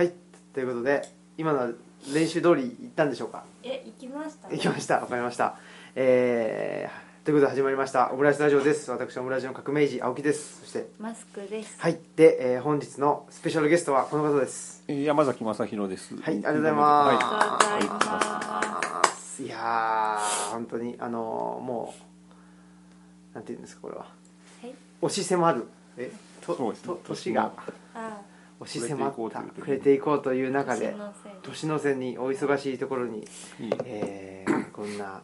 はいということで今のは練習通り行ったんでしょうか？え行きました行きました。わかりました。えー、ということで始まりました。オムライスラジオです。私オムラジオの革命児青木です。そしてマスクです。はいで、えー、本日のスペシャルゲストはこの方です。えー山崎正弘です。はいありがとうございます。ありがとうございます。いやー本当にあのーもうなんていうんですかこれは。はい。押し迫る。えとそうですね。と年が。あ押し迫った触触れていこうという中年で年の瀬にお忙しいところに、いい。えー こんな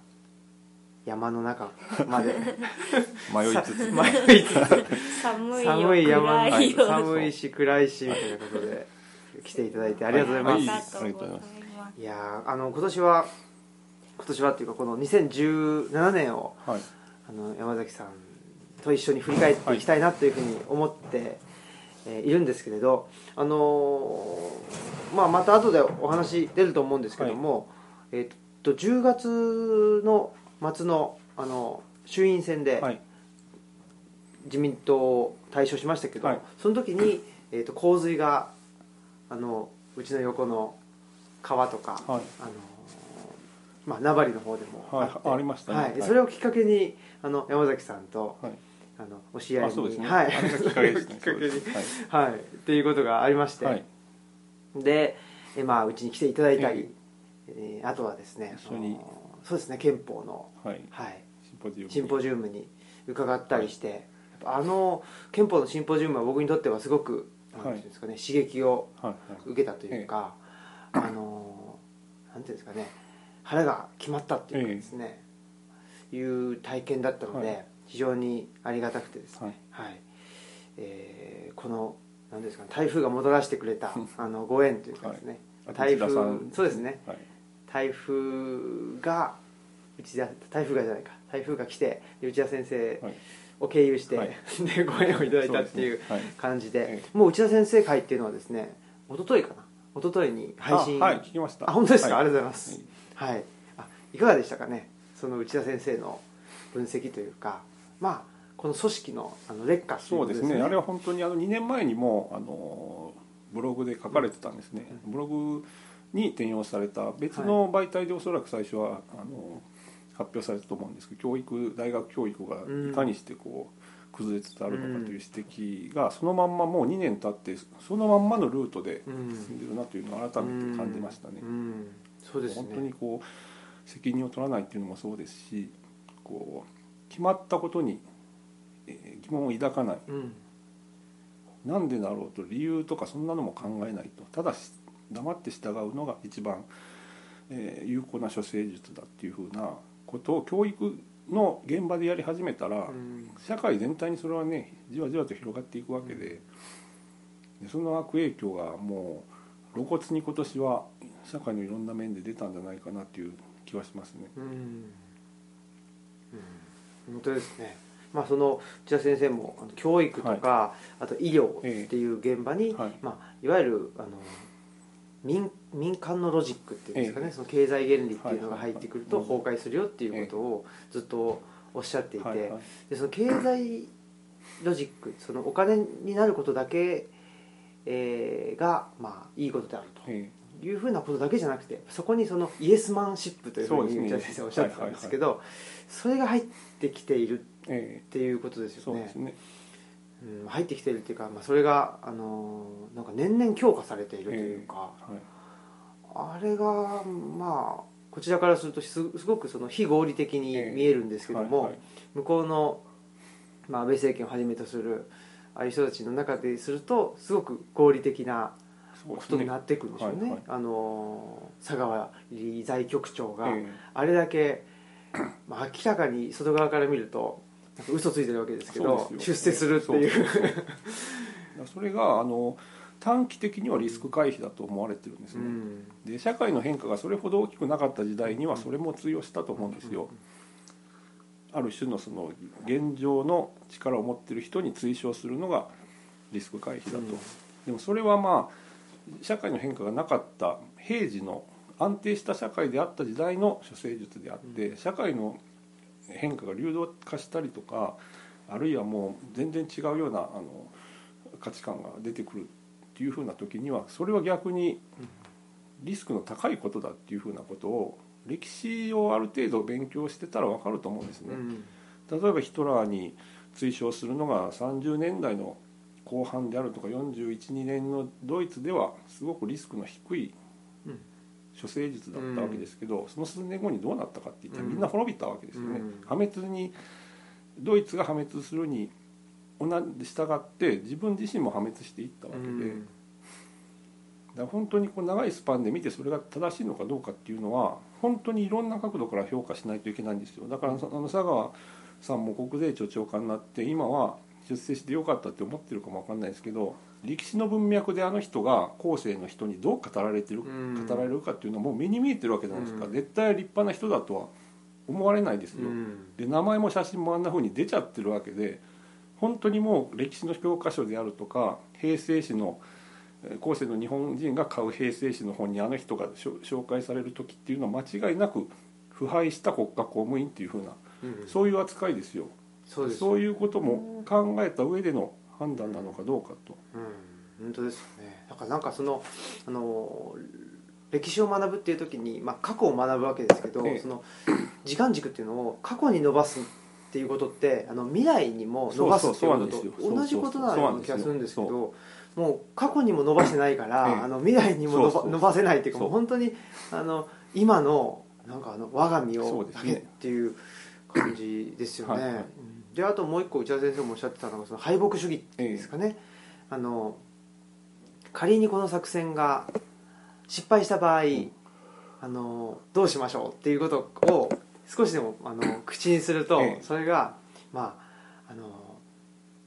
山の中まで。迷いつつ、迷いつつ。寒いよ寒い。山寒いし暗いしみたいなことで来ていただいてありがとうございます、はい。ありがとうございます。いやーあの今年は今年はっていうかこの2017年をはい、あの山崎さんと一緒に振り返っていきたいなというふうに思って、えーいるんですけれど、あのーまあ、また後でお話出ると思うんですけども、えーっと10月の末のあの衆院選ではい、自民党を退所しましたけど、はい。その時に、えーっと洪水があのうちの横の川とか、はい。あのーまあ、名張の方でもはい。ありましたね。はい。はい。それをきっかけにあの山崎さんとはい、あのお知り合いに。はい。きっかけに はい。っていうことがありまして、はい、はい、でえまあうちに来ていただいたり、ええ。ーあとはですねそうですね憲法の、はい、はい、シンポジウム。シンポジウムに伺ったりして、あの憲法のシンポジウムは僕にとってはすごく、はいなんていうんですかね刺激を受けたというか、あのなんていうんですかね腹が決まったっていうかですね、いう体験だったので、はい非常にありがたくてですね、はい。えーこのなんですかね台風がもたらしてくれた あのご縁というかですね、はい。台風ん。そうですね。はい、台風が内田台風がじゃないか。台風が来てで内田先生はい、を経由して、はい。でご縁をいただいたっていうそうですね。はい。感じで。えもう内田先生会っていうのはですね一昨日かな。一昨日に配信。あはい、聞きました。あ本当ですか、はい。ありがとうございます。はい。あいかがでしたかね？その内田先生の分析というかまあこの組織のあの劣化っていうことそうですね。あれは本当にあの2年前にもあのブログで書かれてたんですね。ブログに転用された別の媒体でおそらく最初はあの発表されたと思うんですけど、教育大学教育がいかにしてこう崩れつつあるのかという指摘がそのまんまもう2年経ってそのまんまのルートでうん。進んでるなというのを改めて感じましたね。う。ん。そうですね。本当にこう責任を取らないっていうのもそうですしこう決まったことにえー疑問を抱かない。うん。なんでだろうと理由とかそんなのも考えないと。ただし黙って従うのが一番、えー有効な処世術だっていうふうなことを教育の現場でやり始めたら、うん。社会全体にそれはねじわじわと広がっていくわけで,、でその悪影響がもう露骨に今年は社会のいろんな面で出たんじゃないかなっていう気はしますね。うん、うん、本当ですね。まあその内田先生も教育とか、あと医療っていう現場に、はい。まあ、いわゆるあの民民間のロジックっていうんですかね、ええ。その経済原理っていうのが入ってくるとはいはい崩壊するよっていうことをずっとおっしゃっていて、はいはい。でその経済ロジックそのお金になることだけ、えーが、まあ、いいことであると。えいうふうなことだけじゃなくてそこにそのイエスマンシップというふうに内田先生おっしゃってたんですけどそれが入ってきているえっていうことですよね。入ってきているっていうか、まあ、それが、あのーなんか年々強化されているというか、はい。あれがまあこちらからするとすすごくその非合理的に見えるんですけども、はいはい。向こうの、まあ、安倍政権をはじめとするああいう人たちの中でするとすごく合理的なことになっていくんでしょうね、はいはい。あの佐川理財局長がえあれだけ、まあ、明らかに外側から見るとなんか嘘ついてるわけですけど出世するっていう。そうそうそう。それがあの短期的にはリスク回避だと思われてるんですね、うん。で社会の変化がそれほど大きくなかった時代にはそれも通用したと思うんですよ、ある種のその現状の力を持ってる人に追奨するのがリスク回避だと、うん。でもそれはまあ社会の変化がなかった平時の安定した社会であった時代の処世術であって、社会の変化が流動化したりとかあるいはもう全然違うようなあの価値観が出てくるっていうふうな時にはそれは逆にリスクの高いことだっていうふうなことを歴史をある程度勉強してたら分かると思うんですね。うん例えばヒトラーに追奨するのが30年代の後半であるとか412年のドイツではすごくリスクの低いうん。処世術だったわけですけど、その数年後にどうなったかっていったらうん。みんな滅びたわけですよね、うん。破滅にドイツが破滅するに同じ従って自分自身も破滅していったわけで、うん。だから本当にこう長いスパンで見てそれが正しいのかどうかっていうのは本当にいろんな角度から評価しないといけないんですよ。だからそあの佐川さんも国税庁長官になって今は出世してよかったって思ってるかもわかんないですけど歴史の文脈であの人が後世の人にどう語られてる、うん。語られるかっていうのはもう目に見えてるわけじゃないですか、うん。絶対立派な人だとは思われないですよ、うん。で名前も写真もあんな風に出ちゃってるわけで本当にもう歴史の教科書であるとか平成史のえー後世の日本人が買う平成史の本にあの人が紹介される時っていうのは間違いなく腐敗した国家公務員っていう風なうん。そういう扱いですよそうそういうことも考えた上での判断なのかどうかと。うん、本当ですよね。だからなんかそのあの歴史を学ぶっていう時に、まあ、過去を学ぶわけですけど、ええ。その時間軸っていうのを過去に伸ばすっていうことってあの未来にも伸ばすっていうこと同じことなよ。うな気がするんですけどもう過去にも伸ばしてないから、ええ。あの未来にも伸ばせないっていうかもう本当にあの今のなんかあの我が身そをだけっていう感じですよね。であともう一個内田先生もおっしゃってたのがその敗北主義ですかね。あの仮にこの作戦が失敗した場合、あのどうしましょうっていうことを少しでもあの口にすると、ええ。それがまああの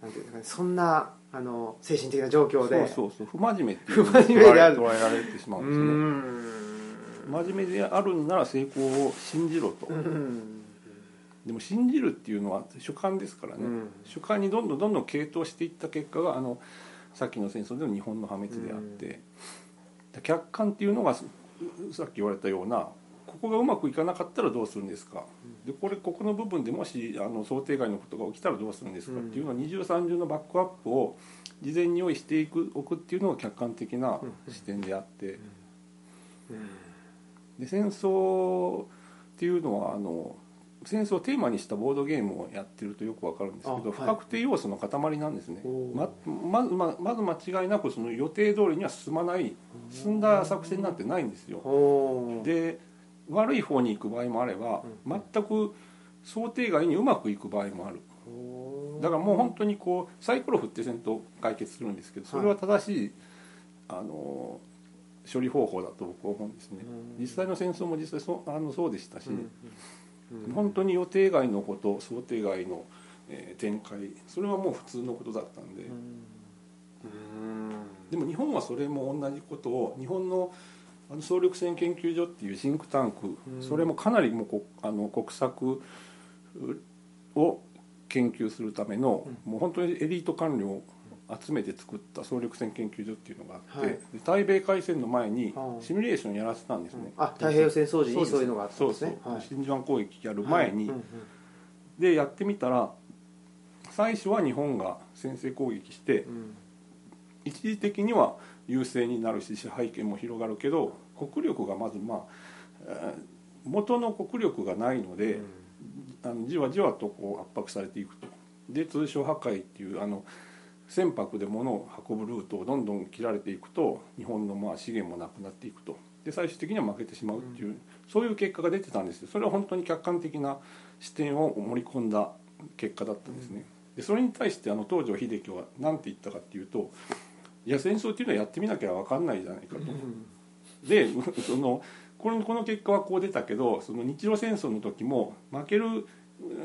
なんていうんですかねそんなあの精神的な状況そうでそうそう不真面目っていう不真面目である。捉えられてしまううんですね。ーん。真面目であるんなら成功を信じろと、うんでも信じるっていうのは主観ですからね、うん。主観にどんどんどんどん傾倒していった結果があのさっきの戦争での日本の破滅であって、客観っていうのがささっき言われたようなここがうまくいかなかったらどうするんですか、でこれここの部分でもしあの想定外のことが起きたらどうするんですか、うん。っていうのを二重三重のバックアップを事前に用意していくおくっていうのが客観的な視点であって、で戦争っていうのはあの戦争をテーマにしたボードゲームをやってるとよくわかるんですけど、不確定要素の塊なんですね。ままずままず間違いなくその予定通りには進まない進んだ作戦なんてないんですよ。で悪い方に行く場合もあればうん。全く想定外にうまくいく場合もある。だからもう本当にこうサイコロ振って戦闘解決するんですけどそれは正しいあの処理方法だと僕は思うんですね。うん。実際の戦争も実際そうあのそうでしたし、うんうん本当に予定外のこと想定外の、えー展開。それはもう普通のことだったんで、うん。でも日本はそれも同じことを日本のあの総力戦研究所っていうシンクタンク、うん。それもかなりもうこあの国策を研究するための、もう本当にエリート官僚を集めて作った総力戦研究所っていうのがあって、はい。で対米開戦の前にシミュレーションやらせたんですね、あ太平洋戦争時にそういうのがあったんですね。そうそう、はい。真珠湾攻撃やる前に、うんうんでやってみたら最初は日本が先制攻撃してうん。一時的には優勢になるし支配権も広がるけど国力がまずまあえー元の国力がないので、あのじわじわとこう圧迫されていくと。で通商破壊っていうあの船舶で物を運ぶルートをどんどん切られていくと日本のまあ資源もなくなっていくと。で最終的には負けてしまうっていう、そういう結果が出てたんですよ。それは本当に客観的な視点を盛り込んだ結果だったんですね、でそれに対してあの東條英機は何て言ったかっていうといや戦争っていうのはやってみなきゃ分かんないじゃないかと、で そのこのこの結果はこう出たけどその日露戦争の時も負ける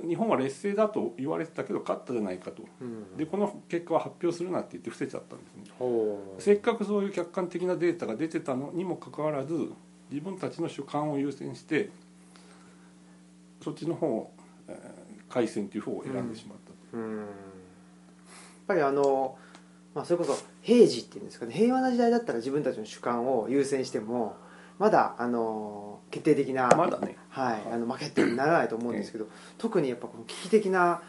日本は劣勢だと言われてたけど勝ったじゃないかと。うん。でこの結果は発表するなって言って伏せちゃったんですね。ほう。せっかくそういう客観的なデータが出てたのにもかかわらず自分たちの主観を優先してそっちの方を、えー海戦という方を選んでしまったと、うん。やっぱりあの、まあ、それこそ平時っていうんですかね。平和な時代だったら自分たちの主観を優先してもまだあの決定的な、まだね。はい、あの負けってならないと思うんですけど、特にやっぱこの危機的な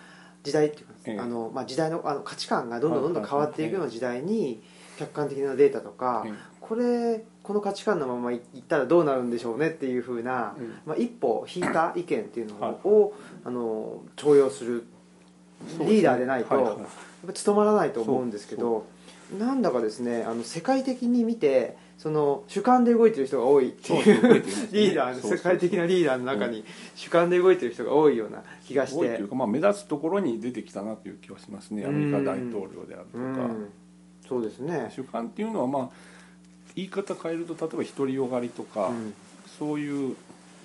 時代っていうか、ええ。あのまあ、時代のあの価値観がどんどんどんどん変わっていくような時代に、客観的なデータとか、うんこれこの価値観のままいったらどうなるんでしょうねっていうふうな、うんまあ、一歩引いた意見っていうのはい。を、あの重用するリーダーでないと、はいはい。やっぱ務まらないと思うんですけどなんだかですねあの世界的に見てその主観で動いてる人が多いっていう。リーダー世界的なリーダーの中に主観で動いてる人が多いような気がして。多いというか、まあ、目立つところに出てきたなという気はしますね。アメリカ大統領であるとか、うん。そうですね。主観っていうのはまあ言い方変えると例えば独りよがりとか、うん。そういう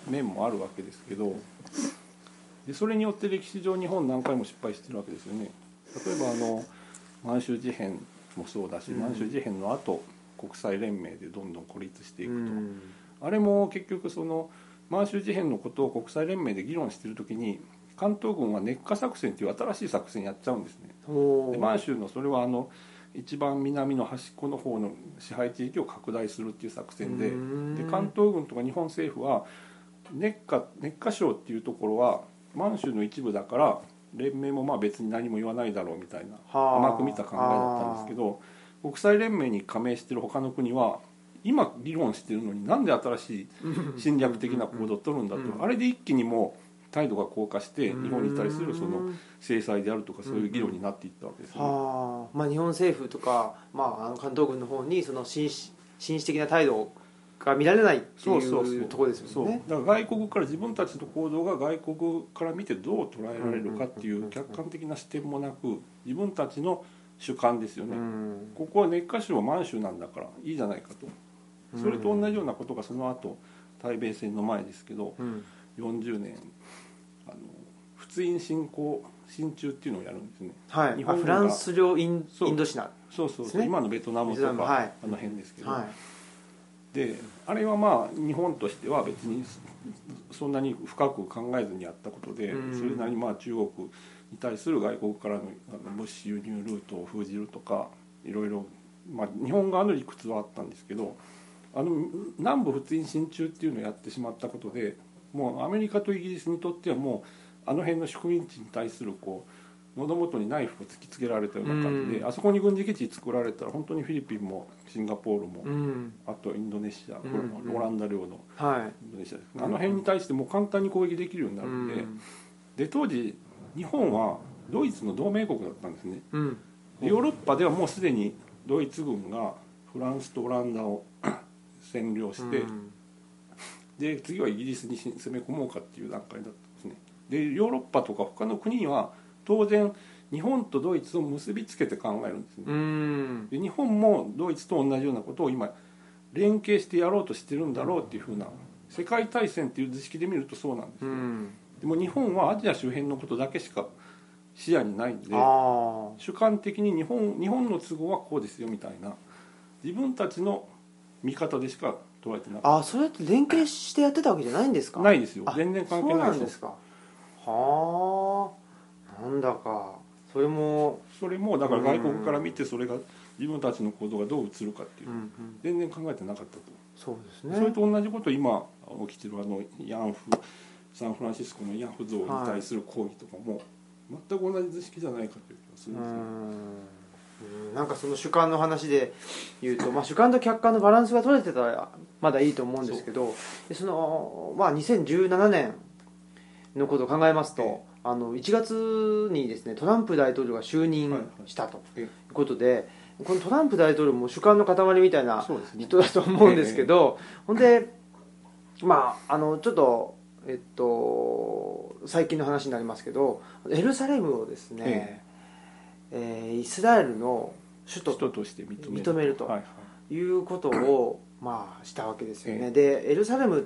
面もあるわけですけどでそれによって歴史上日本何回も失敗してるわけですよね。例えばあの満州事変もそうだし、うん。満州事変の後国際連盟でどんどん孤立していくと、うん。あれも結局その満州事変のことを国際連盟で議論してる時に関東軍は熱火作戦という新しい作戦やっちゃうんですね。で満州のそれはあの一番南の端っこの方の支配地域を拡大するっていう作戦でうん。で関東軍とか日本政府は熱火熱火省っていうところは満州の一部だから連盟もまあ別に何も言わないだろうみたいなはあ。甘く見た考えだったんですけど国際連盟に加盟してる他の国は今議論してるのになんで新しい侵略的な行動を取るんだと。うん。あれで一気にもう態度が硬化して日本に対するそのうん制裁であるとかそういう議論になっていったわけですよね。はあ。まあ、日本政府とか、まあ、あの関東軍の方にその紳士紳士的な態度が見られないってそうそうそういう。ところですよね。だから外国から自分たちの行動が外国から見てどう捉えられるかっていう客観的な視点もなく自分たちの主観ですよね、うん。ここは熱火州は満州なんだからいいじゃないかと。それと同じようなことがその後対米戦の前ですけどうん。40年あの仏印侵攻進駐っていうのをやるんですね。はい、日本フランス領インインドシナ、そうそうそう。今のベトナムとか、はい。あの辺ですけど、はい。であれはまあ日本としては別にそんなに深く考えずにやったことで、うん。それなりにまあ中国に対する外国からの物資輸入ルートを封じるとかいろいろ、まあ、日本側の理屈はあったんですけどあの南部仏印進駐っていうのをやってしまったことでもうアメリカとイギリスにとってはもうあの辺の植民地に対するこう喉元にナイフを突きつけられたような感じで、うん。あそこに軍事基地作られたら本当にフィリピンもシンガポールも、うん。あとインドネシア、これうんうん。オランダ領のはい。インドネシアです。あの辺に対してもう簡単に攻撃できるようになるんで,、で当時日本はドイツの同盟国だったんですね。うん。でヨーロッパではもうすでにドイツ軍がフランスとオランダを 占領して、うん。で次はイギリスにし攻め込もうかっていう段階だったんですね。でヨーロッパとか他の国には当然日本とドイツを結びつけて考えるんですね、うん。で日本もドイツと同じようなことを今連携してやろうとしてるんだろうっていうふうな世界大戦っていう図式で見るとそうなんですよ、うんでも日本はアジア周辺のことだけしか視野にないんであ主観的に日本日本の都合はこうですよみたいな。自分たちの見方でしか捉えてなかっああそれって連携してやってたわけじゃないんですか？たないですよ。あ全然関係そうないんですすか。はあ。なんだか。それも、それもだから外国から見てそれが自分たちの行動がどう映るかっていう、うんうん、全然考えてなかったと、そうですね。それと同じこと今起きてるあのヤンフサンフランシスコのヤンフ像に対する抗議とかも、全く同じ図式じゃないかという気がするんですね、うん。なんかその主観の話で言うと、まあ、主観と客観のバランスが取れてたらまだいいと思うんですけどでその、まあ、2017年のことを考えますと、ええ。あの1月にですねトランプ大統領が就任したとえいうことで、このトランプ大統領も主観の塊みたいな人だと思うんですけど、ほんでまああのちょっとえっと最近の話になりますけどエルサレムをですね、えーイスラエルの首都として認めると。はいはい。いうことをまあしたわけですよね、えでエルサレムっ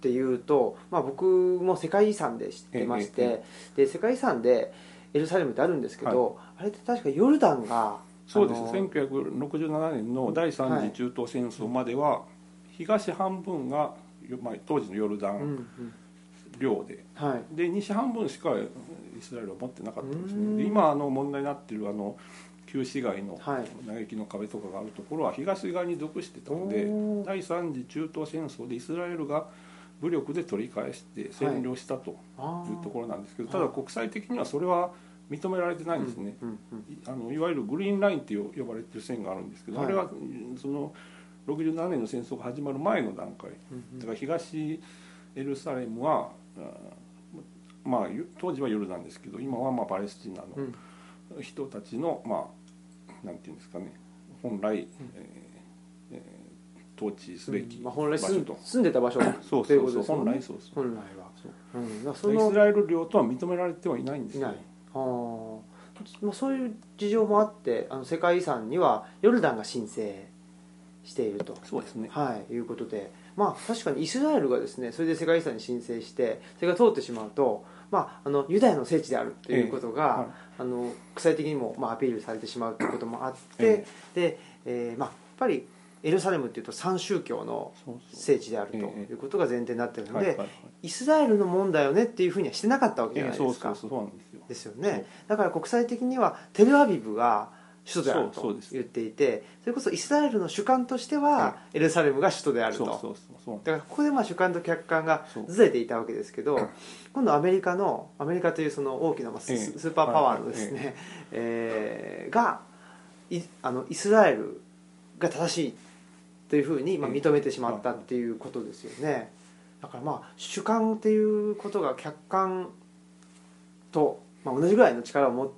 ていうと、まあ、僕も世界遺産で知ってまして、えで世界遺産でエルサレムってあるんですけど、あれって確かヨルダンがそうです。あの1967年の第三次中東戦争までは東半分が、まあ、当時のヨルダンん領で、はい。で西半分しかイスラエルは持ってなかったんですうん。ねで今あの問題になっているあの旧市街のはい。嘆きの壁とかがあるところは東側に属してたのでおー。第三次中東戦争でイスラエルが武力で取り返して占領したというところなんですけどただ国際的にはそれは認められてないんですね、あのいわゆるグリーンラインって呼ばれてる線があるんですけど、はい。あれはその67年の戦争が始まる前の段階。うんだから東エルサレムはまあゆ当時は夜なんですけど今はまあパレスチナうん。の人たちのまあなんていうんですかね本来、えーえー統治すべき場所と、住んでた場所。そうそううそう本来そうそう。本来は。そうイのスラエル領とは認められてはいないんですよ。いない。あー。まあ、そういう事情もあってあの世界遺産にはヨルダンが申請していると、そうですね。はい、いうことで、まあ、確かにイスラエルがですねそれで世界遺産に申請してそれが通ってしまうと、まあ、あのユダヤの聖地であるということが、はい。あの国際的にも、まあ、アピールされてしまうということもあって、えでえーまあ、やっぱりエルサレムっていうと三宗教の聖地であるとええいうことが前提になっているので、イスラエルの問題をねっていうふうにはしてなかったわけじゃえないですか。ですよね。だから国際的にはテルアビブが首都であると言っていてそれこそイスラエルの主観としてはエルサレムが首都であると。だからここでまあ主観と客観がずれていたわけですけど 今度アメリカのアメリカというその大きなまあスーパーパワーのですねえーがいあのイスラエルが正しいというふうにまあええ。認めてしまったっていうことですよね。だからまあ主観っていうことが客観と、まあ、同じぐらいの力を持っ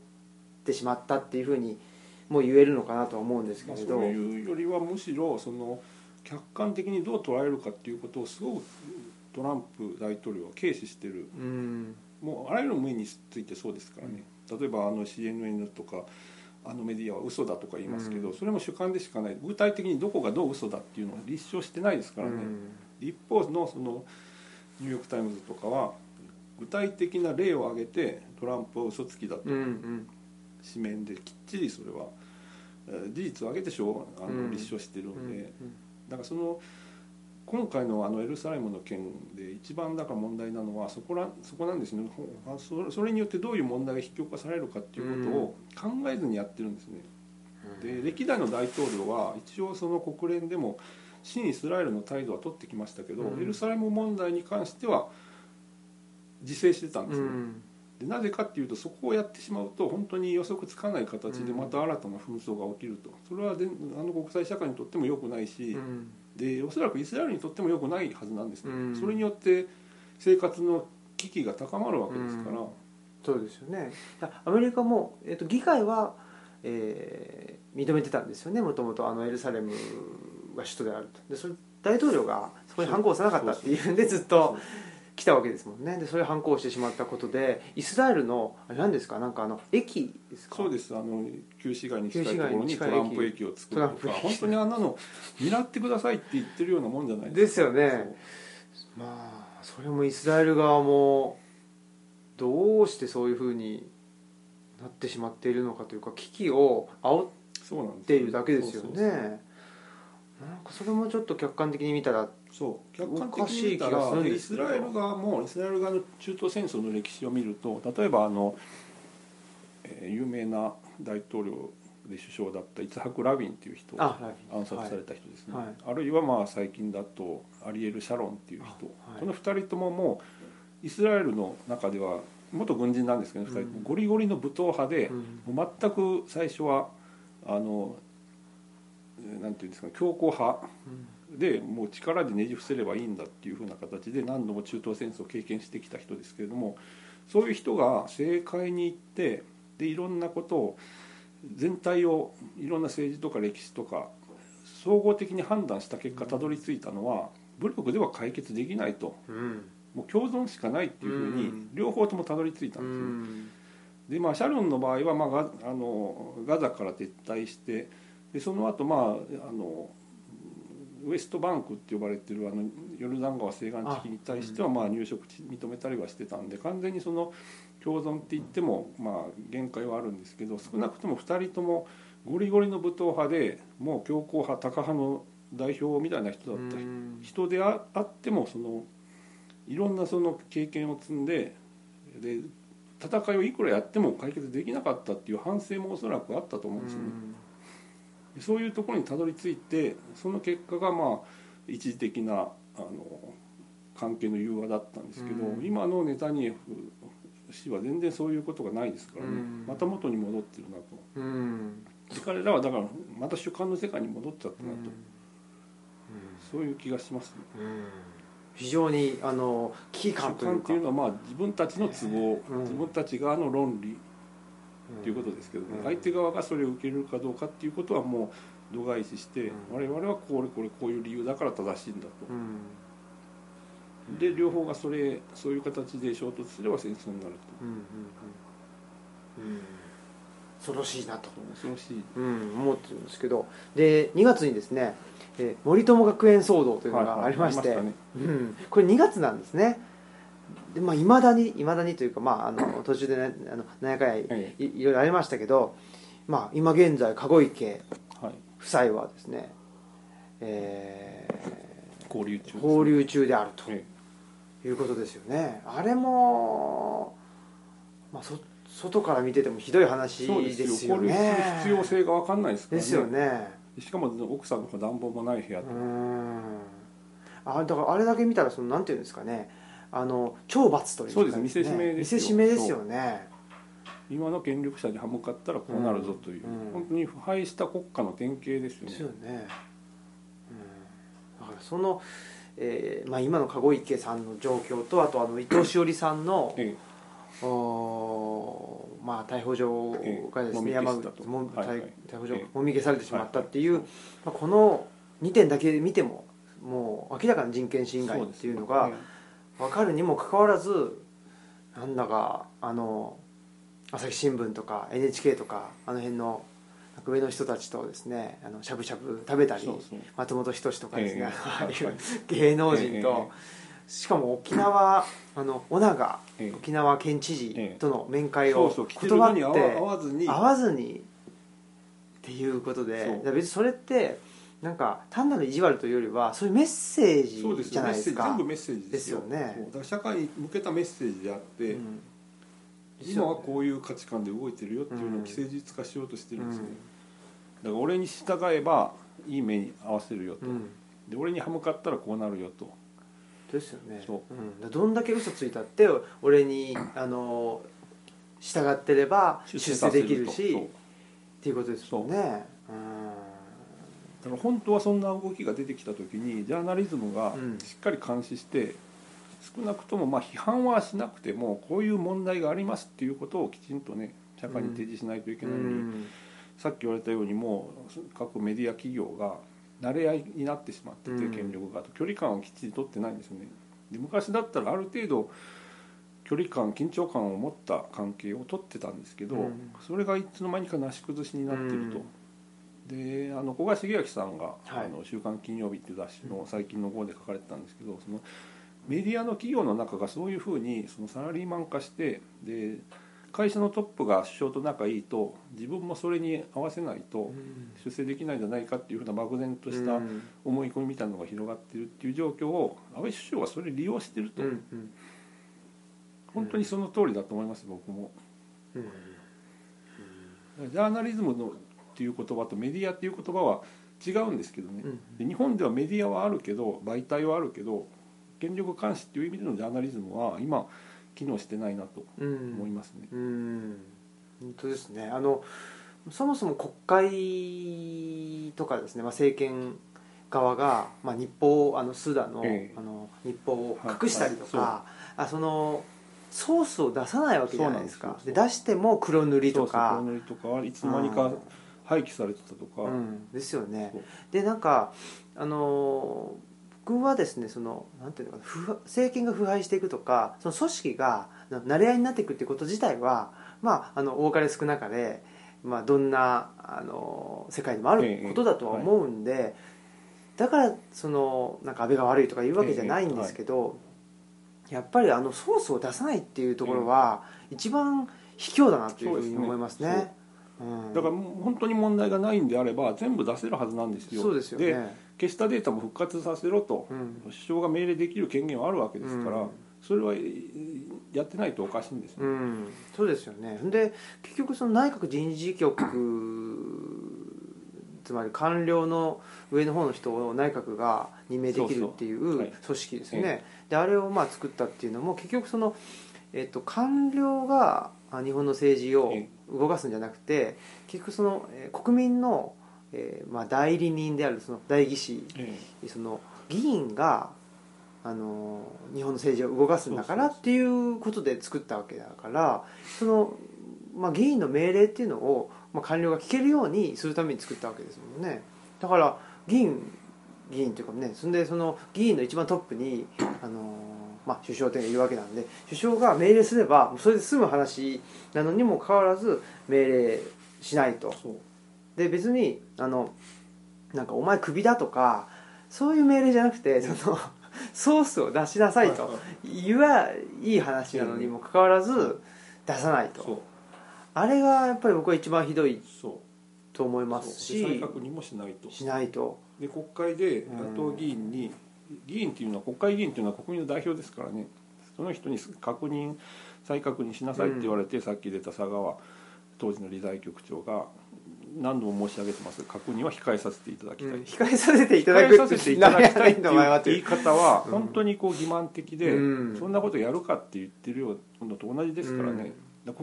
てしまったっていうふうにもう言えるのかなとは思うんですけまあれど、そういうよりはむしろその客観的にどう捉えるかっていうことをすごくトランプ大統領は軽視してる。うん。もうあらゆる面についてそうですからね、例えばあの CNN とかあのメディアは嘘だとか言いますけど、うん。それも主観でしかない。具体的にどこがどう嘘だっていうのを立証してないですからね、一方のそのニューヨーク・タイムズとかは具体的な例を挙げてトランプは嘘つきだと。うんうん。紙面できっちりそれはえー事実を挙げてしょあの、うん。立証してるうんので、だからその今回のあのエルサレムの件で一番だから問題なのはそこらそこなんですね。それによってどういう問題が引き起こされるかっていうことを考えずにやってるんですね。で歴代の大統領は一応その国連でも新イスラエルの態度は取ってきましたけど、うん。エルサレム問題に関しては自制してたんですね、うんでなぜかっていうとそこをやってしまうと本当に予測つかない形でまた新たな紛争が起きると。それはであの国際社会にとっても良くないし、うん。でおそらくイスラエルにとっても良くないはずなんですね、うん。それによって生活の危機が高まるわけですから、うん。そうですよね。アメリカも、えっと議会は、えー認めてたんですよね。もともとあのエルサレムが首都であると。でそれ大統領がそこに反抗さなかったっていうんでずっと来たわけですもんね。でそれ反抗してしまったことでイスラエルの何ですか？なんかあの駅ですか？そうです。あの旧市街に近いところにトランプ駅を作るとか本当にあんなの狙ってくださいって言ってるようなもんじゃないですよね。そう。まあそれもイスラエル側もどうしてそういうふうになってしまっているのかというか危機を煽っているだけですよね。なんかそれもちょっと客観的に見たらそう。客観的に見たらイスラエル側もイスラエル側の中東戦争の歴史を見ると例えばあの、えー有名な大統領で首相だったイツハク・ラビンっていう人暗殺された人ですね、はい。はい。あるいはまあ最近だとアリエル・シャロンっていう人、あはい。この2人とももうイスラエルの中では元軍人なんですけど2人とも。うんゴリゴリの武闘派で、うん。もう全く最初はあのえーなんていうんですか強硬派でもう力でねじ伏せればいいんだっていうふうな形で何度も中東戦争を経験してきた人ですけれどもそういう人が政界に行ってでいろんなことを全体をいろんな政治とか歴史とか総合的に判断した結果たどり着いたのは武力では解決できないと。うん。もう共存しかないっていうふうにうん。両方ともたどり着いたうんですね。ん。でまあ、シャロンの場合は、まあ、ガあのガザから撤退してでその後、まああのウエストバンクって呼ばれてるあのヨルダン川西岸地域に対しては、まあ、入植地認めたりはしてたんで完全にその共存って言っても、まあ、限界はあるんですけど少なくとも2人ともゴリゴリの武闘派でもう強硬派タカ派の代表みたいな人だった。うん。人でああってもそのいろんなその経験を積んでで戦いをいくらやっても解決できなかったっていう反省もおそらくあったと思うんですよね。でそういうところにたどり着いてその結果がまあ一時的なあの関係の融和だったんですけど、うん。今のネタニヤフ市は全然そういうことがないですからね、うん。また元に戻ってるなと。うん。で彼らはだからまた主観の世界に戻っちゃったなと、そういう気がしますね。うん。非常にあの危機主感というか。観っていうのはまあ自分たちの都合、うん。自分たち側の論理っていうことですけどね、うん。相手側がそれを受け入れるかどうかっていうことはもう度外視して、うん。我々はこれこれこういう理由だから正しいんだと、うん。で両方がそれそういう形で衝突すれば戦争になるうんうんうん。うん。恐ろしいなと、と恐ろしい。うん、思ってるんですけど。で2月にですね、えー森友学園騒動というのがありまして、はいはい。ありまうん、これ2月なんですねでまあ、未だに未だにというか、まあ、あの途中で、ね、あの何やかい,、えい。ろいろありましたけど、まあ、今現在籠池はい。夫妻はですね、え交流中ー、放流中であるとえいうことですよね。あれも、まあ、そ外から見ててもひどいえ話でですすよ。よね交流する必要性が分かんないですからね。ですよね。しかも奥さんの方暖房もない部屋うと、ん。あだからあれだけ見たらそのなんていうんですかねあの懲罰というか、そうです見せしめですよ。見せしめですよね。今の権力者に歯向かったらこうなるぞという、うん。うん本当に腐敗した国家の典型ですよね。ですよね、うん、だからその、えーまあ、今の籠池さんの状況とあとあの伊藤詩織さんの、えおーまあ、逮捕状がですね、ええ。山口もはいはい。逮逮捕状ええ。もみ消されてしまったっていう、はいまあ、この2点だけ見てももう明らかな人権侵害っていうのが分かるにもかかわらずなんだかあの朝日新聞とか NHK とかあの辺の上の人たちとですねあのしゃぶしゃぶ食べたりそうそう松本人志とかですね、ええ。ああいうはい芸能人えと、しかも沖縄あの尾長ええ。沖縄県知事との面会を断って合わずに。会わずにっていうことで別にそれってなんか単なる意地悪というよりはそういうメッセージじゃないですか。全部メッセージですよ。ね。そうだから社会に向けたメッセージであって、うん。今はこういう価値観で動いてるよっていうのを既成事実化しようとしてるんですね、だから俺に従えばいい目に合わせるよと、うん。で俺に歯向かったらこうなるよと。ですよね。そう。うん、どんだけ嘘ついたって俺にあの従ってれば出世できるしっていうことですもんねだから本当はそんな動きが出てきた時にジャーナリズムがうん。しっかり監視して、少なくともまあ批判はしなくてもこういう問題がありますっていうことをきちんとね社会に提示しないといけうないのに、ん。さっき言われたようにもう各メディア企業が慣れ合いになってしまってて、うん。権力が。と距離感をきっちり取ってないんですよね。で昔だったらある程度距離感緊張感を持った関係を取ってたんですけど、うん。それがいつの間にかなし崩しになってると、であの古賀茂明さんが「はい。あの週刊金曜日」っていう雑誌の最近の号で書かれてたんですけどそのメディアの企業の中がそういうふうにそのサラリーマン化してで会社のトップが首相と仲いいと自分もそれに合わせないと出世できないんじゃないかっていうふうな漠然としたうん。思い込みみたいなのが広がってるっていう状況を安倍首相はそれ利用してると、本当にその通りだと思います僕も。うん。ジャーナリズムのっていう言葉とメディアっていう言葉は違うんですけどね、うんで日本ではメディアはあるけど媒体はあるけど権力監視っていう意味でのジャーナリズムは今機能してないなとうん。思いますね、うん。本当ですね。あのそもそも国会とかですね、まあ、政権側が、まあ、日報あのスーダンの,、ええ。あの日報を隠したりとか、はいあそのソースを出さないわけじゃないですか。で出しても黒塗りとかそうそう黒塗りとかはいつの間にか廃棄されてたとか、うん、ですよね。でなんかあのー僕はですねそのなんていうのかな腐政権が腐敗していくとかその組織がな慣れ合いになっていくっていうこと自体はまああの多かれ少なかれ、まあ、どんなあの世界でもあることだとは思うんで、だからそのなんか安倍が悪いとか言うわけじゃないんですけど、やっぱりあのソースを出さないっていうところは一番卑怯だなというふうに思いますね。うん。だから本当に問題がないんであれば全部出せるはずなんですよ。そうですよね。消したデータも復活させろとうん。首相が命令できる権限はあるわけですから、うん。それはえーやってないとおかしいんですよ、うん、そうですよね。で結局その内閣人事局つまり官僚の上の方の人を内閣が任命できるっていそう組織ですよね、えであれをまあ作ったっていうのも結局その、えっと官僚があ日本の政治をえ動かすんじゃなくて結局その、えー国民の、えーまあ、代理人であるその代議士えその議員があの日本の政治を動かすんだからっていうことで作ったわけだからその、まあ、議員の命令っていうのを、まあ、官僚が聞けるようにするために作ったわけですもんね。だから議員議員というかねそんでその議員の一番トップにあの、まあ、首相というのがいるわけなんで首相が命令すればそれで済む話なのにもかかわらず命令しないと。で別にあのなんかお前クビだとかそういう命令じゃなくてそのソースを出しなさいと言はいい話なのにもかかわらず出さないと。あれがやっぱり僕は一番ひどいと思いますし確認もしないと。しないと。で国会で党議員に、議員っていうのは国会議員っていうのは国民の代表ですからね。その人に確認再確認しなさいって言われて、さっき出た佐川当時の理財局長が何度も申し上げてます。確認は控えさせていただきたい、うん。控えさせていただ控えさくってせていただきたいって言い方はうん。本当にこう欺瞞的で、うん。そんなことやるかって言ってるようのと同じですからね、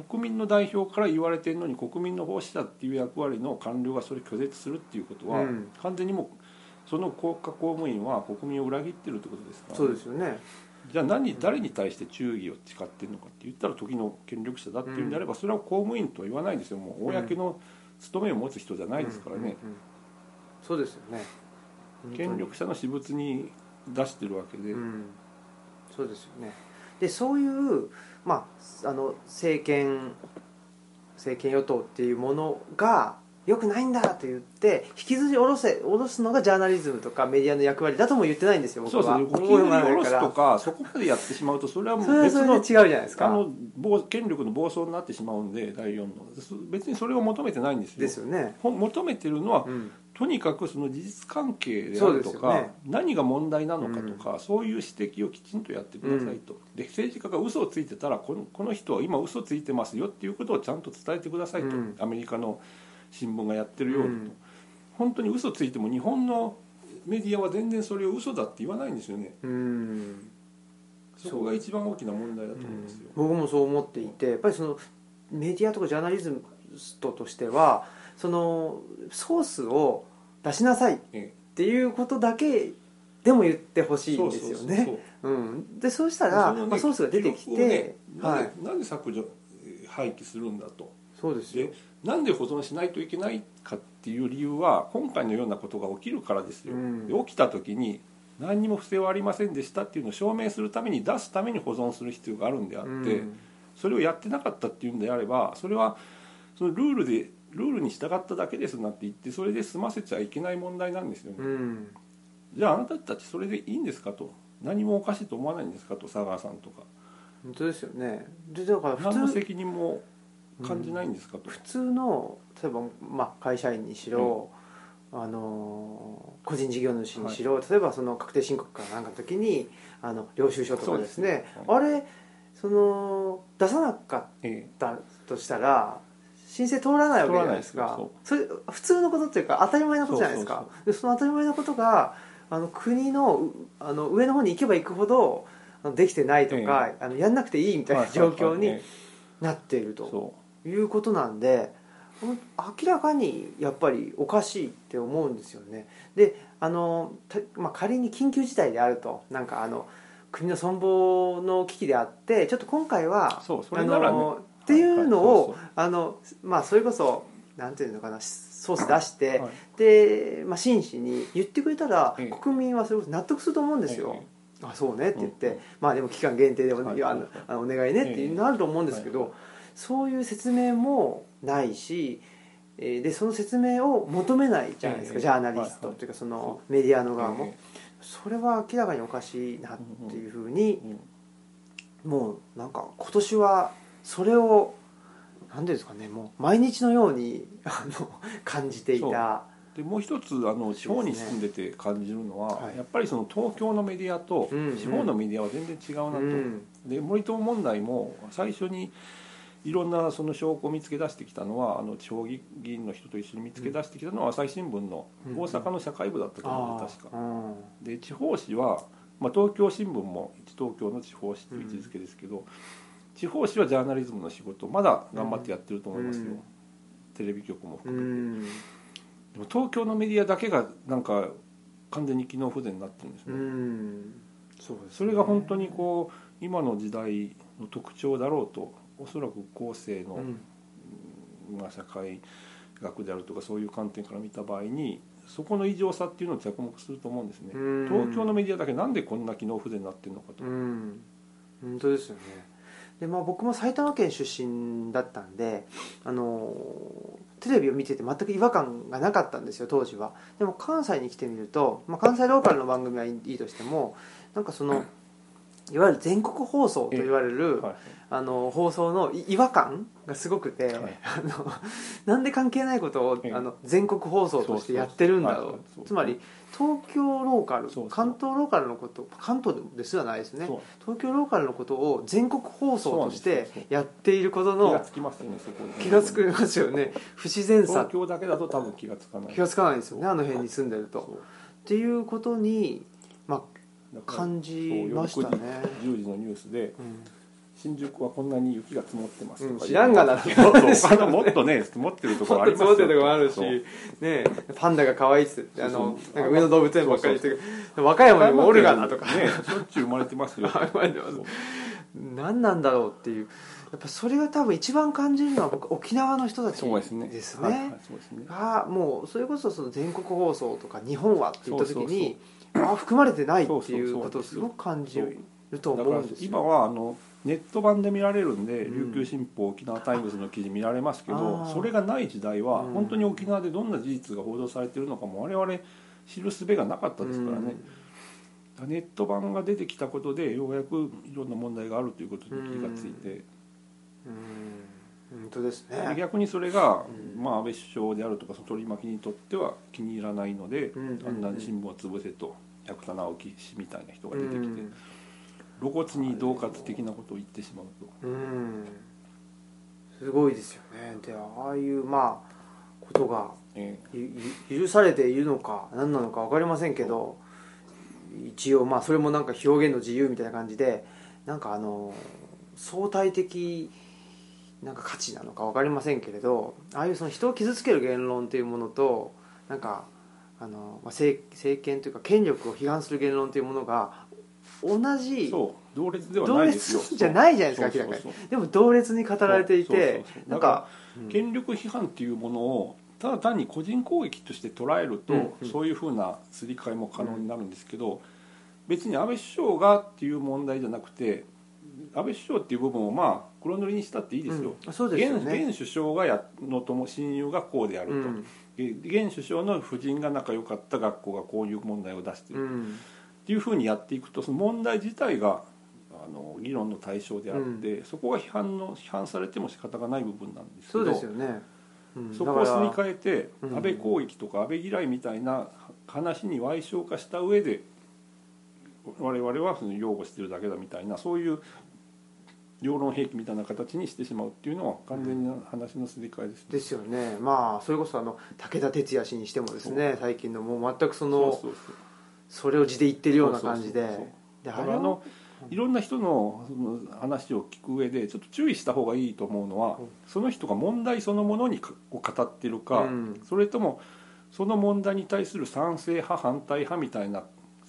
国民の代表から言われてるのに国民の奉仕だっていう役割の官僚がそれ拒絶するっていうことは、うん。完全にもうその国家公務員は国民を裏切ってるってことですか？ら、そうですよね。じゃあ何誰に対して忠義を誓ってるのかって言ったら時の権力者だっていうんであれば、それは公務員とは言わないんですよ。もう公の務めを持つ人じゃないですからね、うんうんうん。そうですよね。権力者の私物に出してるわけで、うん、そうですよね。でそういう、まあ、あの政権政権与党っていうものが良くないんだと言って引きずり下ろせ下ろすのがジャーナリズムとかメディアの役割だとも言ってないんですよ僕は。そうですね。引きずり下ろすとかそこまでやってしまうとそれはもそう別の違うじゃないですか。あの暴権力の暴走になってしまうんで第4の。別にそれを求めてないんですよ。ですよね、ほ求めてるのはうん、とにかくその事実関係であるとか、ね。何が問題なのかとか、そういう指摘をきちんとやってくださいと、で政治家が嘘をついてたらこのこの人は今嘘ついてますよっていうことをちゃんと伝えてくださいと、うん。アメリカの新聞がやってるようにと、うん。本当に嘘ついても日本のメディアは全然それを嘘だって言わないんですよね。うん。そこが一番大きな問題だと思うんですよ、僕もそう思っていてやっぱりそのメディアとかジャーナリズストとしてはそのソースを出しなさいっえていうことだけでも言ってほしえいんですよね。うん。でそうしたら、ねまあ、ソースが出てき記録をねて、はい。なんで、削除えー廃棄するんだと。そうですよ。でなんで保存しないといけないかっていう理由は今回のようなことが起きるからですよ、うん。で起きた時に何にも不正はありませんでしたっていうのを証明するために出すために保存する必要があるんであって、うん。それをやってなかったっていうんであればそれはそのルールでルールに従っただけですなって言ってそれで済ませちゃいけない問題なんですよね、うん。じゃああなたたちそれでいいんですかと。何もおかしいと思わないんですかと佐川さんとか。本当ですよね。でだから何の責任も感じないんですか？と、普通の例えば、まあ、会社員にしろ、あの個人事業主にしろ、例えばその確定申告かなんかの時にあの領収書とかですね。そうですね。あれその出さなかっえたとしたら申請通らないわけじゃないですか。それ普通のことっていうか当たり前のことじゃないですか。でその当たり前のことがあの国のうあの上の方に行けば行くほどできてないとか、あのやんなくていいみえたいな状況にえなっていると。そいうことなんで明らかにやっぱりおかしいって思うんですよね。であの、たまあ、仮に緊急事態であると。なんかあの国の存亡の危機であってちょっと今回はうそうそれならね。あのっていうのを、あのまあそれこそなんていうのかなソース出して、はい。で、まあ、真摯に言ってくれたら、ええ。国民はそれこそ納得すると思うんですよ、えあそうねって言って、うんうん。まあでも期間限定でお,、あのお願いねっていうのあると思うんですけど、はいそういう説明もないし、えーでその説明を求めないじゃないですか、ええジャーナリスト。というかそのメディアの側も、えそれは明らかにおかしいなっていうふうに、うん。もうなんか今年はそれを何ていうんですかねもう毎日のようにあの感じていた。でもう一つあの地方に住んでて感じるのは、はい。やっぱりその東京のメディアとうんうん地方のメディアは全然違うなと、うん。で森友問題も最初にいろんなその証拠を見つけ出してきたのはあの地方議員の人と一緒に見つけ出してきたのは朝日新聞のうん大阪の社会部だったと思う確か。で地方紙は、まあ、東京新聞も一東京の地方紙という位置づけですけど、地方紙はジャーナリズムの仕事をまだ頑張ってやってると思いますよ、うん。テレビ局もう含めて、ん。でも東京のメディアだけがなんか完全に機能不全になってるんですうね、ん。そうですね。それが本当にこう今の時代の特徴だろうとおそらく後世の、うん。まあ、社会学であるとかそういう観点から見た場合にそこの異常さっていうのを着目すると思うんですね、うん。東京のメディアだけなんでこんな機能不全になってるのかと、うん。本当ですよね。で、まあ、僕も埼玉県出身だったんであのテレビを見てて全く違和感がなかったんですよ当時は。でも関西に来てみると、まあ、関西ローカルの番組はいいとしてもなんかそのいわゆる全国放送と言われる、はい、あの放送のい違和感がすごくて、はい。あのなんで関係ないことをええあの全国放送としてやってるんだろそうつまり東京ローカル関東ローカルのこと関東ですらないですね。東京ローカルのことを全国放送としてやっていること気がのつきますよね気がつくますよね。不自然さ。東京だけだと多分気がつかない。気がつかないですよねあの辺に住んでると。っていうことに、感じましたね。そう夜9時10時のニュースでうん新宿はこんなに雪が積もってますとか、うん知らんがな。ってもっともっとね積もってるところありますよ。積もってるところあるしそう。ねパンダが可愛いっつってあのそうそう。なんか上野動物園ばっかりしてる。和歌山にもおるがなとか。ねしょっちゅう生まれてますよ。何なんだろうっていう。やっぱそれが多分一番感じるのは僕沖縄の人たちそうですね。ですはいはいねそうですね。がもうそれこそその全国放送とか日本はって言った時そうそうにあ含まれてないっていうことをすごく感じるとだから思うんですよ。今はあのネット版で見られるんで、うん。琉球新報沖縄タイムズの記事見られますけあどー。それがない時代はうん。本当に沖縄でどんな事実が報道されてるのかも我々知る術がなかったですからね、ネット版が出てきたことでようやくいろんな問題があるということに気がついて、うん本当ですでね逆にそれが、うん。まあ、安倍首相であるとかその取り巻きにとっては気に入らないので、うんうんうん。だんだん新聞を潰せと百田直樹氏みたいな人が出てきて、うん露骨に恫喝的なことを言ってしまうと。うん。すごいですよね。でああいうまあことが許されているのか何なのか分かりませんけど一応まあそれもなんか表現の自由みたいな感じでなんかあの相対的なんか価値なのか分かりませんけれどああいうその人を傷つける言論っていうものとなんかあの、まあ、政政権というか権力を批判する言論というものが同じそう同列では同ないですよ。列じゃないじゃないですか明らかに。でも同列に語られていてなんか権力批判っていうものをただ単に個人攻撃として捉えると、うんうん。そういうふうなすり替えも可能になるんですけど、別に安倍首相がっていう問題じゃなくて安倍首相っていう部分をまあ黒塗りにしたっていいですよ、うん。そうですよね。現現首相がやのとも親友がこうであると、うん。現現首相の夫人が仲良かった学校がこういう問題を出してる、っうん。ていうふうにやっていくとその問題自体があの議論の対象であって、そこが批判の批判されても仕方がない部分なんですけそうどですよね、うん。そこをすり替えてうん。安倍攻撃とか安倍嫌いみたいな話に歪償化した上で我々はその擁護してるだけだみたいなそういう両論兵器みたいな形にしてしまうっていうのは完全な話のすり替えですね。ですよね。まあそれこそあの武田鉄矢氏にしてもですね最近のもう全くそのそれを地で言ってるような感じで。だからあのいろんな人の話を聞く上でちょっと注意した方がいいと思うのは、うん。その人が問題そのものにかを語ってるか、うん。それともその問題に対する賛成派反対派みたいな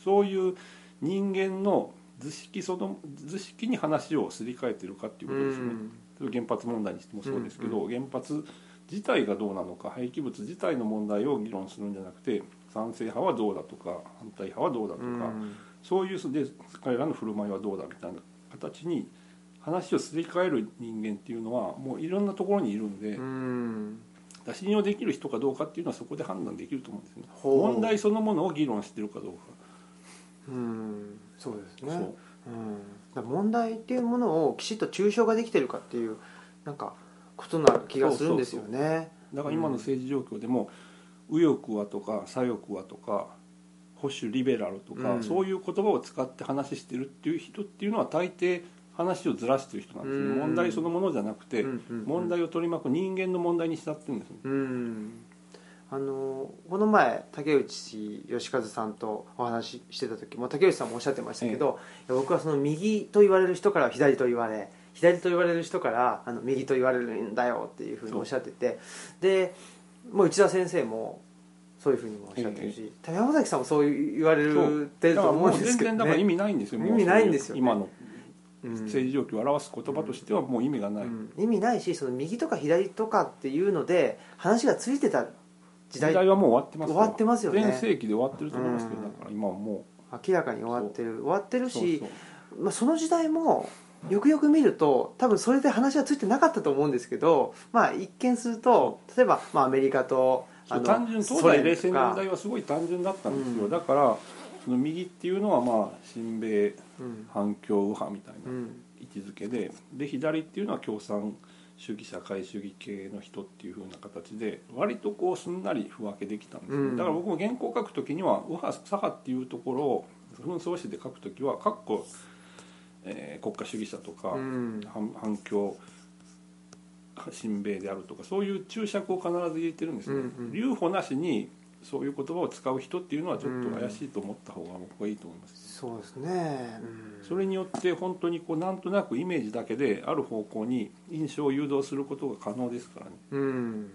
そういう人間の図式その図式に話をすり替えてるかっていうことですね、それ原発問題にしてもそうですけど、原発自体がどうなのか廃棄物自体の問題を議論するんじゃなくて賛成派はどうだとか反対派はどうだとか、うんそういうで彼らの振る舞いはどうだみたいな形に話をすり替える人間っていうのはもういろんなところにいるんで、うん。信用できる人かどうかっていうのはそこで判断できると思うんですね。問題そのものを議論してるかどうか。うんそうですね。そう。うん、問題っていうものをきちっと抽象化できてるかっていうなんかことな気がするんですよね。だから今の政治状況でも右翼はとか左翼はとか保守リベラルとか、うん。そういう言葉を使って話してるっていう人っていうのは大抵話をずらしてる人なんですね、うん。問題そのものじゃなくて、うんうんうん。問題を取り巻く人間の問題にしちゃってるんですね。うんあのこの前竹内義和さんとお話ししてた時も竹内さんもおっしゃってましたけど、いや僕はその右と言われる人からは左と言われ左と言われる人からあの右と言われるんだよっていうふうにおっしゃっててでもう内田先生もそういうふうにもおっしゃってるし、山崎さんもそう言われそうてると思うんですけど、ね、だからもう全然だから意味ないんですよ意味ないんですよね。今のうん。政治状況を表す言葉としてはもう意味がない、うん。意味ないしその右とか左とかっていうので話がついてた時代はもう終わってますよ。終わってますよね。全盛期で終わってると思いますけど、うん。だから今はも明らかに終わってる終わってるう。しまあ、その時代もよくよく見ると多分それで話はついてなかったと思うんですけど、まあ、一見すると例えば、まあ、アメリカとそう。単純東西冷戦の時代はすごい単純だったんですよ、うん。だからその右っていうのはまあ親米うん。反共右派みたいなうん。位置づけでで左っていうのは共産主義社会主義系の人っていう風な形で割とこうすんなり区分けできたんですね、うん。だから僕も原稿書く時には右派左派っていうところを紛争史で書く時はかっこ、えー国家主義者とか、うん。反反共親米であるとかそういう注釈を必ず入れてるんですね、留保なしにそういう言葉を使う人っていうのはちょっと怪しいと思った方が僕はいいと思います、そうですね、うん。それによって本当にこうなんとなくイメージだけである方向に印象を誘導することが可能ですからね。うん。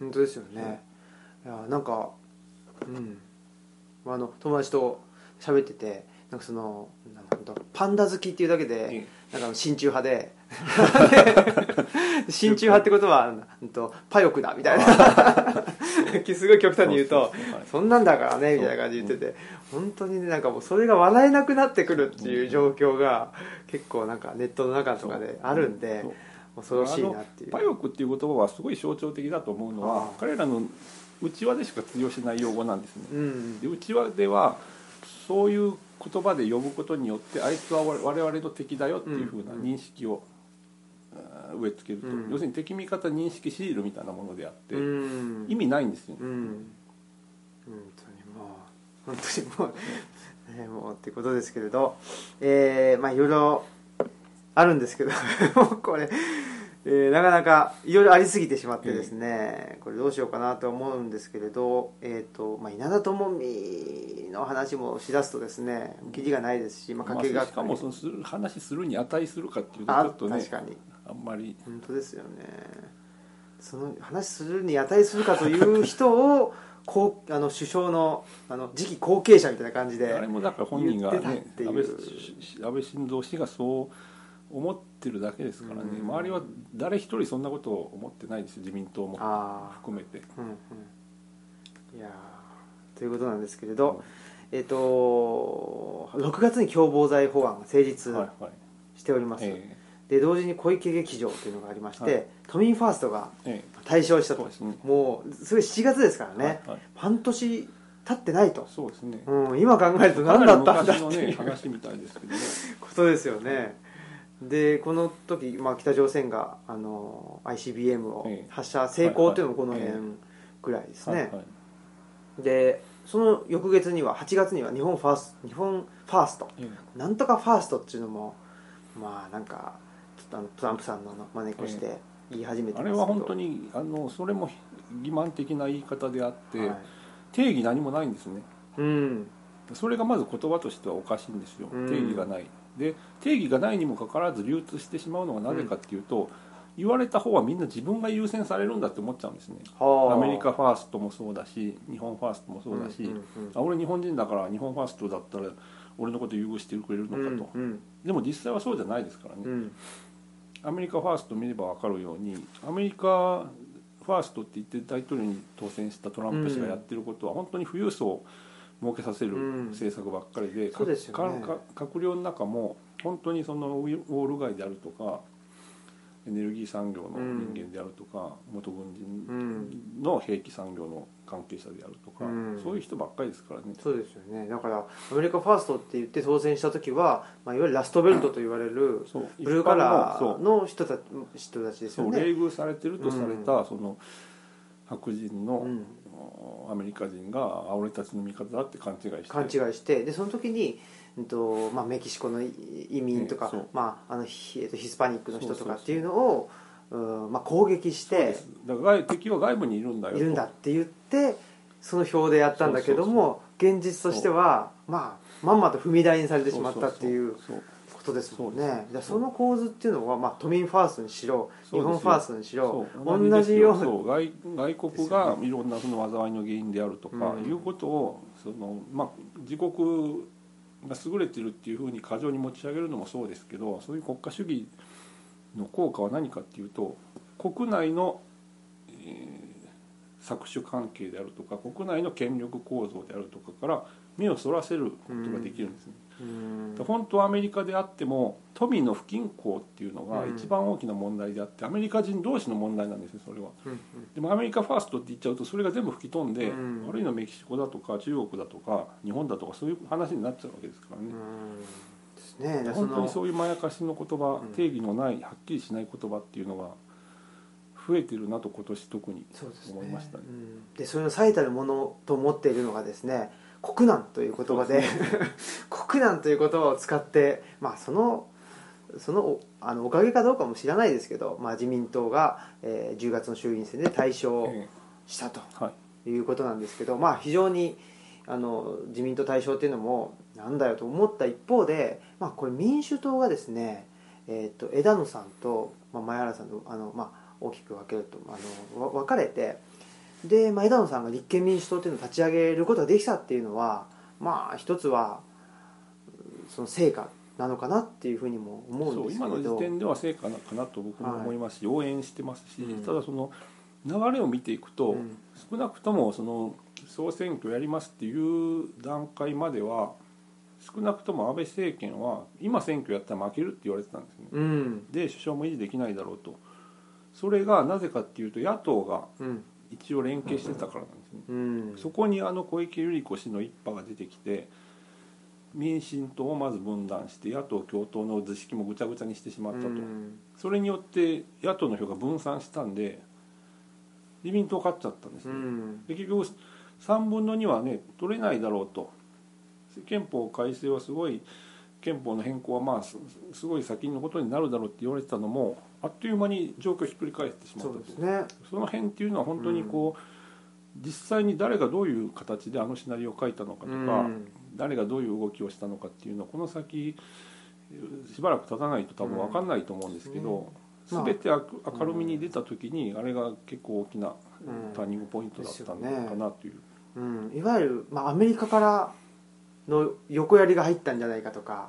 本当ですよね。い。やなんかうん。あの友達と喋っててなんかそのなんかパンダ好きっていうだけで、えなんか親中派で。親中派ってことはうんとパヨクだみたいな。すごい極端に言うとそんなんだからねみたいな感じで言ってて。本当にねなんかもうそれが笑えなくなってくるっていう状況が結構なんかネットの中とかであるんで恐ろしいなっていう。パヨクっていう言葉はすごい象徴的だと思うのあはあ彼らの内輪でしか通用しない用語なんですね。うん。で内輪ではそういう言葉で呼ぶことによってあいつは我我々の敵だよっていうふうなうん。認識を、植え付けると、うん。要するに敵味方認識シールみたいなものであって、うん。意味ないんですよ、うん。本当にもう本当にもう、ね、もうってことですけれど。えーまあいろいろあるんですけど もうこれ、えーなかなかいろいろありすぎてしまってですね、これどうしようかなと思うんですけれど、えーとまあ、稲田朋美の話もしだすとですねキリがないですし、まあ、まあ家計がしかもそのする話するに値するかっていうとちあょっとね確かに。あんまり。本当ですよね。その話するに値するかという人をこう あの首相のあの次期後継者みたいな感じであれもだから本人がね安倍し安倍晋三氏がそう思ってるだけですからね、うん。周りは誰一人そんなことを思ってないですよ。自民党も含めて。うんうん。いやーということなんですけれど、えっ、と6月に共謀罪法案が成立はいはい。しております、えで同時に小池劇場というのがありまして、はい。都民ファーストがええ。大勝したと。そうですね。もうそれ7月ですからね、はいはい。半年経ってないと、そうですね。うん、今考えると何だったんだっていう話みたいですけどね。ことですよねでこの時、まあ、北朝鮮があの ICBM をええ。発射成功というのもこのはい辺はい。ぐらいですね、でその翌月には8月には日本ファースト日本ファースト。えなんとかファーストっていうのもまあなんかちょっとあのトランプさんの真似っこして言い始めてますけど。えあれは本当にあのそれも欺瞞的な言い方であって、はい。定義何もないんですね。うん。それがまず言葉としてはおかしいんですよ。うん。定義がないで定義がないにもかかわらず流通してしまうのはなぜかっていうと、言われた方はみんな自分が優先されるんだって思っちゃうんですね。はあ。アメリカファーストもそうだし日本ファーストもそうだし、うんうんうんあ俺日本人だから日本ファーストだったら俺のこと優遇してくれるのかと、うんうん。でも実際はそうじゃないですからね、うん。アメリカファースト見れば分かるようにアメリカファーストって言って大統領に当選したトランプ氏がやってることは本当に富裕層を儲けさせるうん。政策ばっかりで、そうですよね。かか閣僚の中も本当にそのウォール街であるとかエネルギー産業の人間であるとか、元軍人の兵器産業の関係者であるとか、うん。そういう人ばっかりですからね。そうですよね。だからアメリカファーストって言って当選した時は、まあ、いわゆるラストベルトと言われるブルーカラーの人た人たちですよね。そう冷遇されてるとされた、その白人の、うんアメリカ人があ俺たちの味方だって勘違いして。勘違いしてでその時に、うんとまあ、メキシコの移民とか、ええそう。まあ、あのヒえっとヒスパニックの人とそうそうそうかっていうのをうんまあ、攻撃してだから外敵は外部にいるんだよと。いるんだって言ってその表でやったんだけども現実としては、まあ、まんまと踏み台にされてしまったっていうそうそうことですもんね。でその構図っていうのは、まあ、都民ファーストにしろ日本ファーストにしろ同じようなそう。外外国がいろんなその災いの原因であるとか、うん。いうことをその、まあ、自国が優れてるっていうふうに過剰に持ち上げるのもそうですけどそういう国家主義の効果は何かっていうと国内の、えー搾取関係であるとか国内の権力構造であるとかから目をそらせることができるんですね。うん本当はアメリカであっても富の不均衡っていうのがうん。一番大きな問題であってアメリカ人同士の問題なんですよそれは。うんでもアメリカファーストって言っちゃうとそれが全部吹き飛んで、うん。悪いのはメキシコだとか中国だとか日本だとかそういう話になっちゃうわけですからね、ね。でそ本当にのそういうまやかしの言葉、うん定義のないはっきりしない言葉っていうのが増えてるなと今年特に思いましたね。うん。でそれの最たるものと思っているのがですね国難という言葉で国難という言葉を使ってまあそのそのおあのおかげかどうかも知らないですけど、まあ、自民党が、えー10月の衆議院選で大勝えしたとい。い。うことなんですけど、まあ、非常にあの自民党大勝っていうのもなんだよと思った一方で、まあ、これ民主党がですね、えー、と枝野さんと、まあ、前原さんのあの、まあ、大きく分けるとあのわ分かれてで、まあ、枝野さんが立憲民主党っていうのを立ち上げることができたっていうのはまあ一つはうんその成果なのかなっていうふうにも思うんですけど。の時点では成果かなと僕も思いますし、応援してますし、うん。ただその流れを見ていくと、うん。少なくともその総選挙やりますっていう段階までは少なくとも安倍政権は今選挙やったら負けるって言われてたんですね。うん。で首相も維持できないだろうと。それがなぜかっていうと野党がうん一応連携してたからなんですね、うん。そこにあの小池百合子氏の一派が出てきて民進党をまず分断して野党共闘の図式もぐちゃぐちゃにしてしまったと、うん。それによって野党の票が分散したんで自民党勝っちゃったんですね、うん。で結局3分の2はね取れないだろうと。憲法改正はすごい憲法の変更はまあすすごい先のことになるだろうって言われてたのもあっという間に状況をひっくり返ってしまったとそうですね。その辺っていうのは本当にこう、実際に誰がどういう形であのシナリオを書いたのかとか、うん。誰がどういう動きをしたのかっていうのはこの先しばらく経たないと多分分かんないと思うんですけど、うん。全て明明るみに出た時にあれが結構大きなうんターニングポイントだったのかなという。うん、いわゆる、まあ、アメリカからの横やりが入ったんじゃないかとか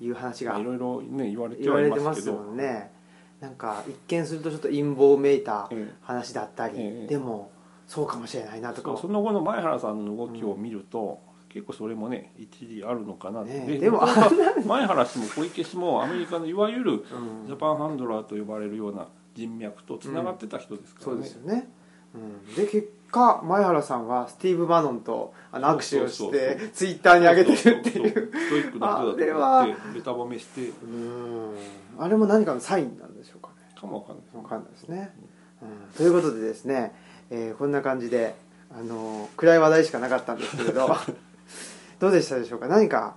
いう話がいろいろね言われて言わはいれてますすまけどもんねなんか一見するとちょっと陰謀めいたえ話だったり、ええでもそうかもしれないなえとか。そうその後の前原さんの動きを見ると、結構それもね一理あるのかなねえでも前原氏も小池氏もアメリカのいわゆるうん。ジャパンハンドラーと呼ばれるような人脈とつながってた人ですかそうらね、ですよね、うん、で結果前原さんはスティーブ・バノンとあの握手をしてツイッターに上げてるっていう。そうストイックな人だと あれかはタして。うん。あれも何かのサインなんでしょうかね。かもわかんないわかんないですね、うん、ということでですね、えーこんな感じであの暗い話題しかなかったんですけれど どうでしたでしょうか？何か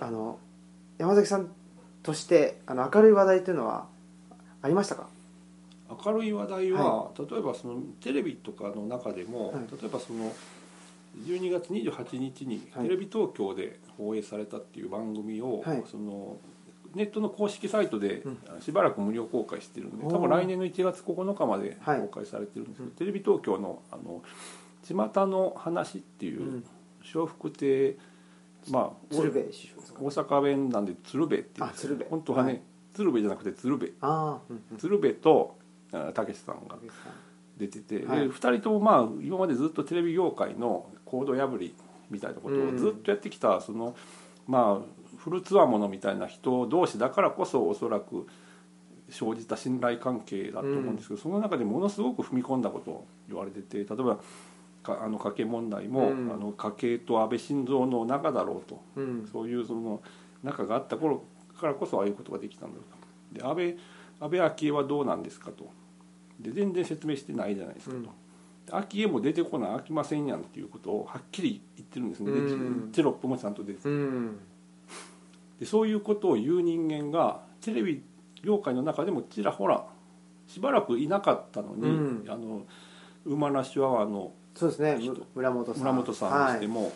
あの山崎さんとしてあの明るい話題というのはありましたか？明るい話題は、は例えばそのテレビとかの中でも、はい。例えばその12月28日にはい。テレビ東京で放映されたっていう番組を、はい。そのネットの公式サイトでうん。しばらく無料公開してるんで、多分来年の1月9日まではい。公開されてるんですけど、うん。テレビ東京の「あの巷の話」っていううん。笑福亭まあ大阪弁なんで鶴瓶っていう。んですあ鶴瓶。本当はね、はい。鶴瓶じゃなくて鶴瓶。鶴瓶とあたけしさんが出てて、はい。で2人ともまあ今までずっとテレビ業界のコード破りみたいなことをずっとやってきた、そのまあフルツアーものみたいな人同士だからこそおそらく生じた信頼関係だと思うんですけど、その中でものすごく踏み込んだことを言われてて例えばかあの家計問題も、うん。あの家計と安倍晋三の仲だろうと。うん。そういうその仲があった頃からこそああいうことができたんだろうと。で安倍安倍昭恵はどうなんですかとで全然説明してないじゃないですかと、うん。で昭恵も出てこない飽きませんやんっていうことをはっきり言ってるんですね、でうんテロップもちゃんと出てて。うん。でそういうことを言う人間がテレビ業界の中でもちらほらしばらくいなかったのに、うん。あのウーマンラッシュアワーのそうですね。村本さん。村本さんにしてはい。も、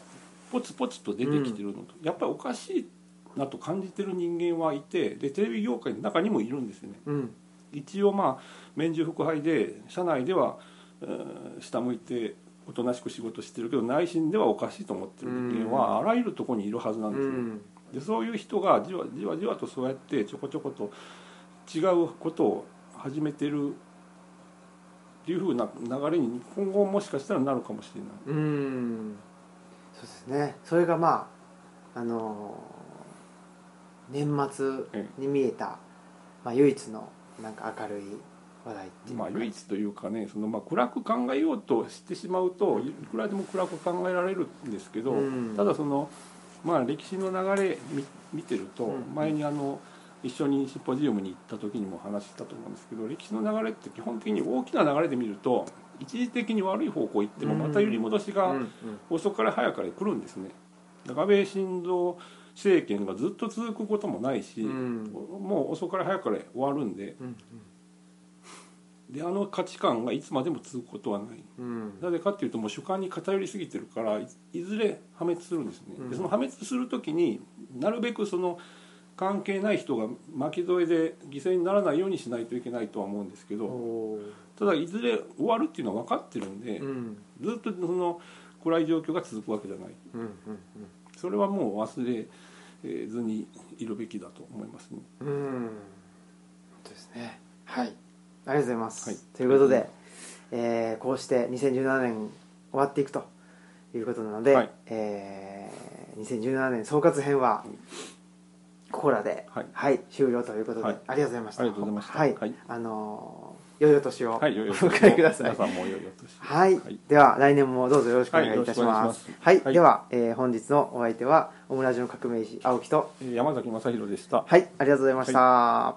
ポツポツと出てきてるのと、やっぱりおかしいなと感じてる人間はいてでテレビ業界の中にもいるんですよね。うん一応まあ免除副配で社内では、えー下向いておとなしく仕事してるけど内心ではおかしいと思ってる人間はあらゆるところにいるはずなんうですよ、ん。でそういう人がじわじわじわとそうやってちょこちょこと違うことを始めてるっていうふうな流れに今後もしかしたらなるかもしれない。うん。そうですね。それがまああの年末に見えた、まあ、唯一のなんか明るい話題っていうまあ唯一というかねそのまあ暗く考えようとしてしまうといくらでも暗く考えられるんですけど、うん。ただそのまあ歴史の流れ見見てるとうん。前にあの一緒にシンポジウムに行った時にも話したと思うんですけど歴史の流れって基本的に大きな流れで見ると一時的に悪い方向行ってもまた揺り戻しがうん遅かれ早かれ来るんですね。安倍晋三政権がずっと続くこともないし、うん。もう遅かれ早かれ終わるんでうんであの価値観がいつまでも続くことはない。うん。なぜかっていうともう主観に偏りすぎてるからいいずれ破滅するんですね、うん。でその破滅する時になるべくその関係ない人が巻き添えで犠牲にならないようにしないといけないとは思うんですけうんどただいずれ終わるっていうのは分かってるんで、うん。ずっとその暗い状況が続くわけじゃない。うんうんそれはもう忘れずにいるべきだと思いますね。うん。ですね。はい。ありがとうございます、はい。ということで、えーこうして2017年終わっていくということなので、はい。えー2017年総括編はここらで、はい終了ということで、はい。ありがとうございました。ありがとうございました。はい、はい。あのー良いお年を。お迎えください、皆さんもよいお年を。はい、では来年もどうぞよろしくお願いいたします。す。はい、はい。では、えー本日のお相手はオムラジの革命児青木と。えー山崎正弘でした。はいありがとうございました、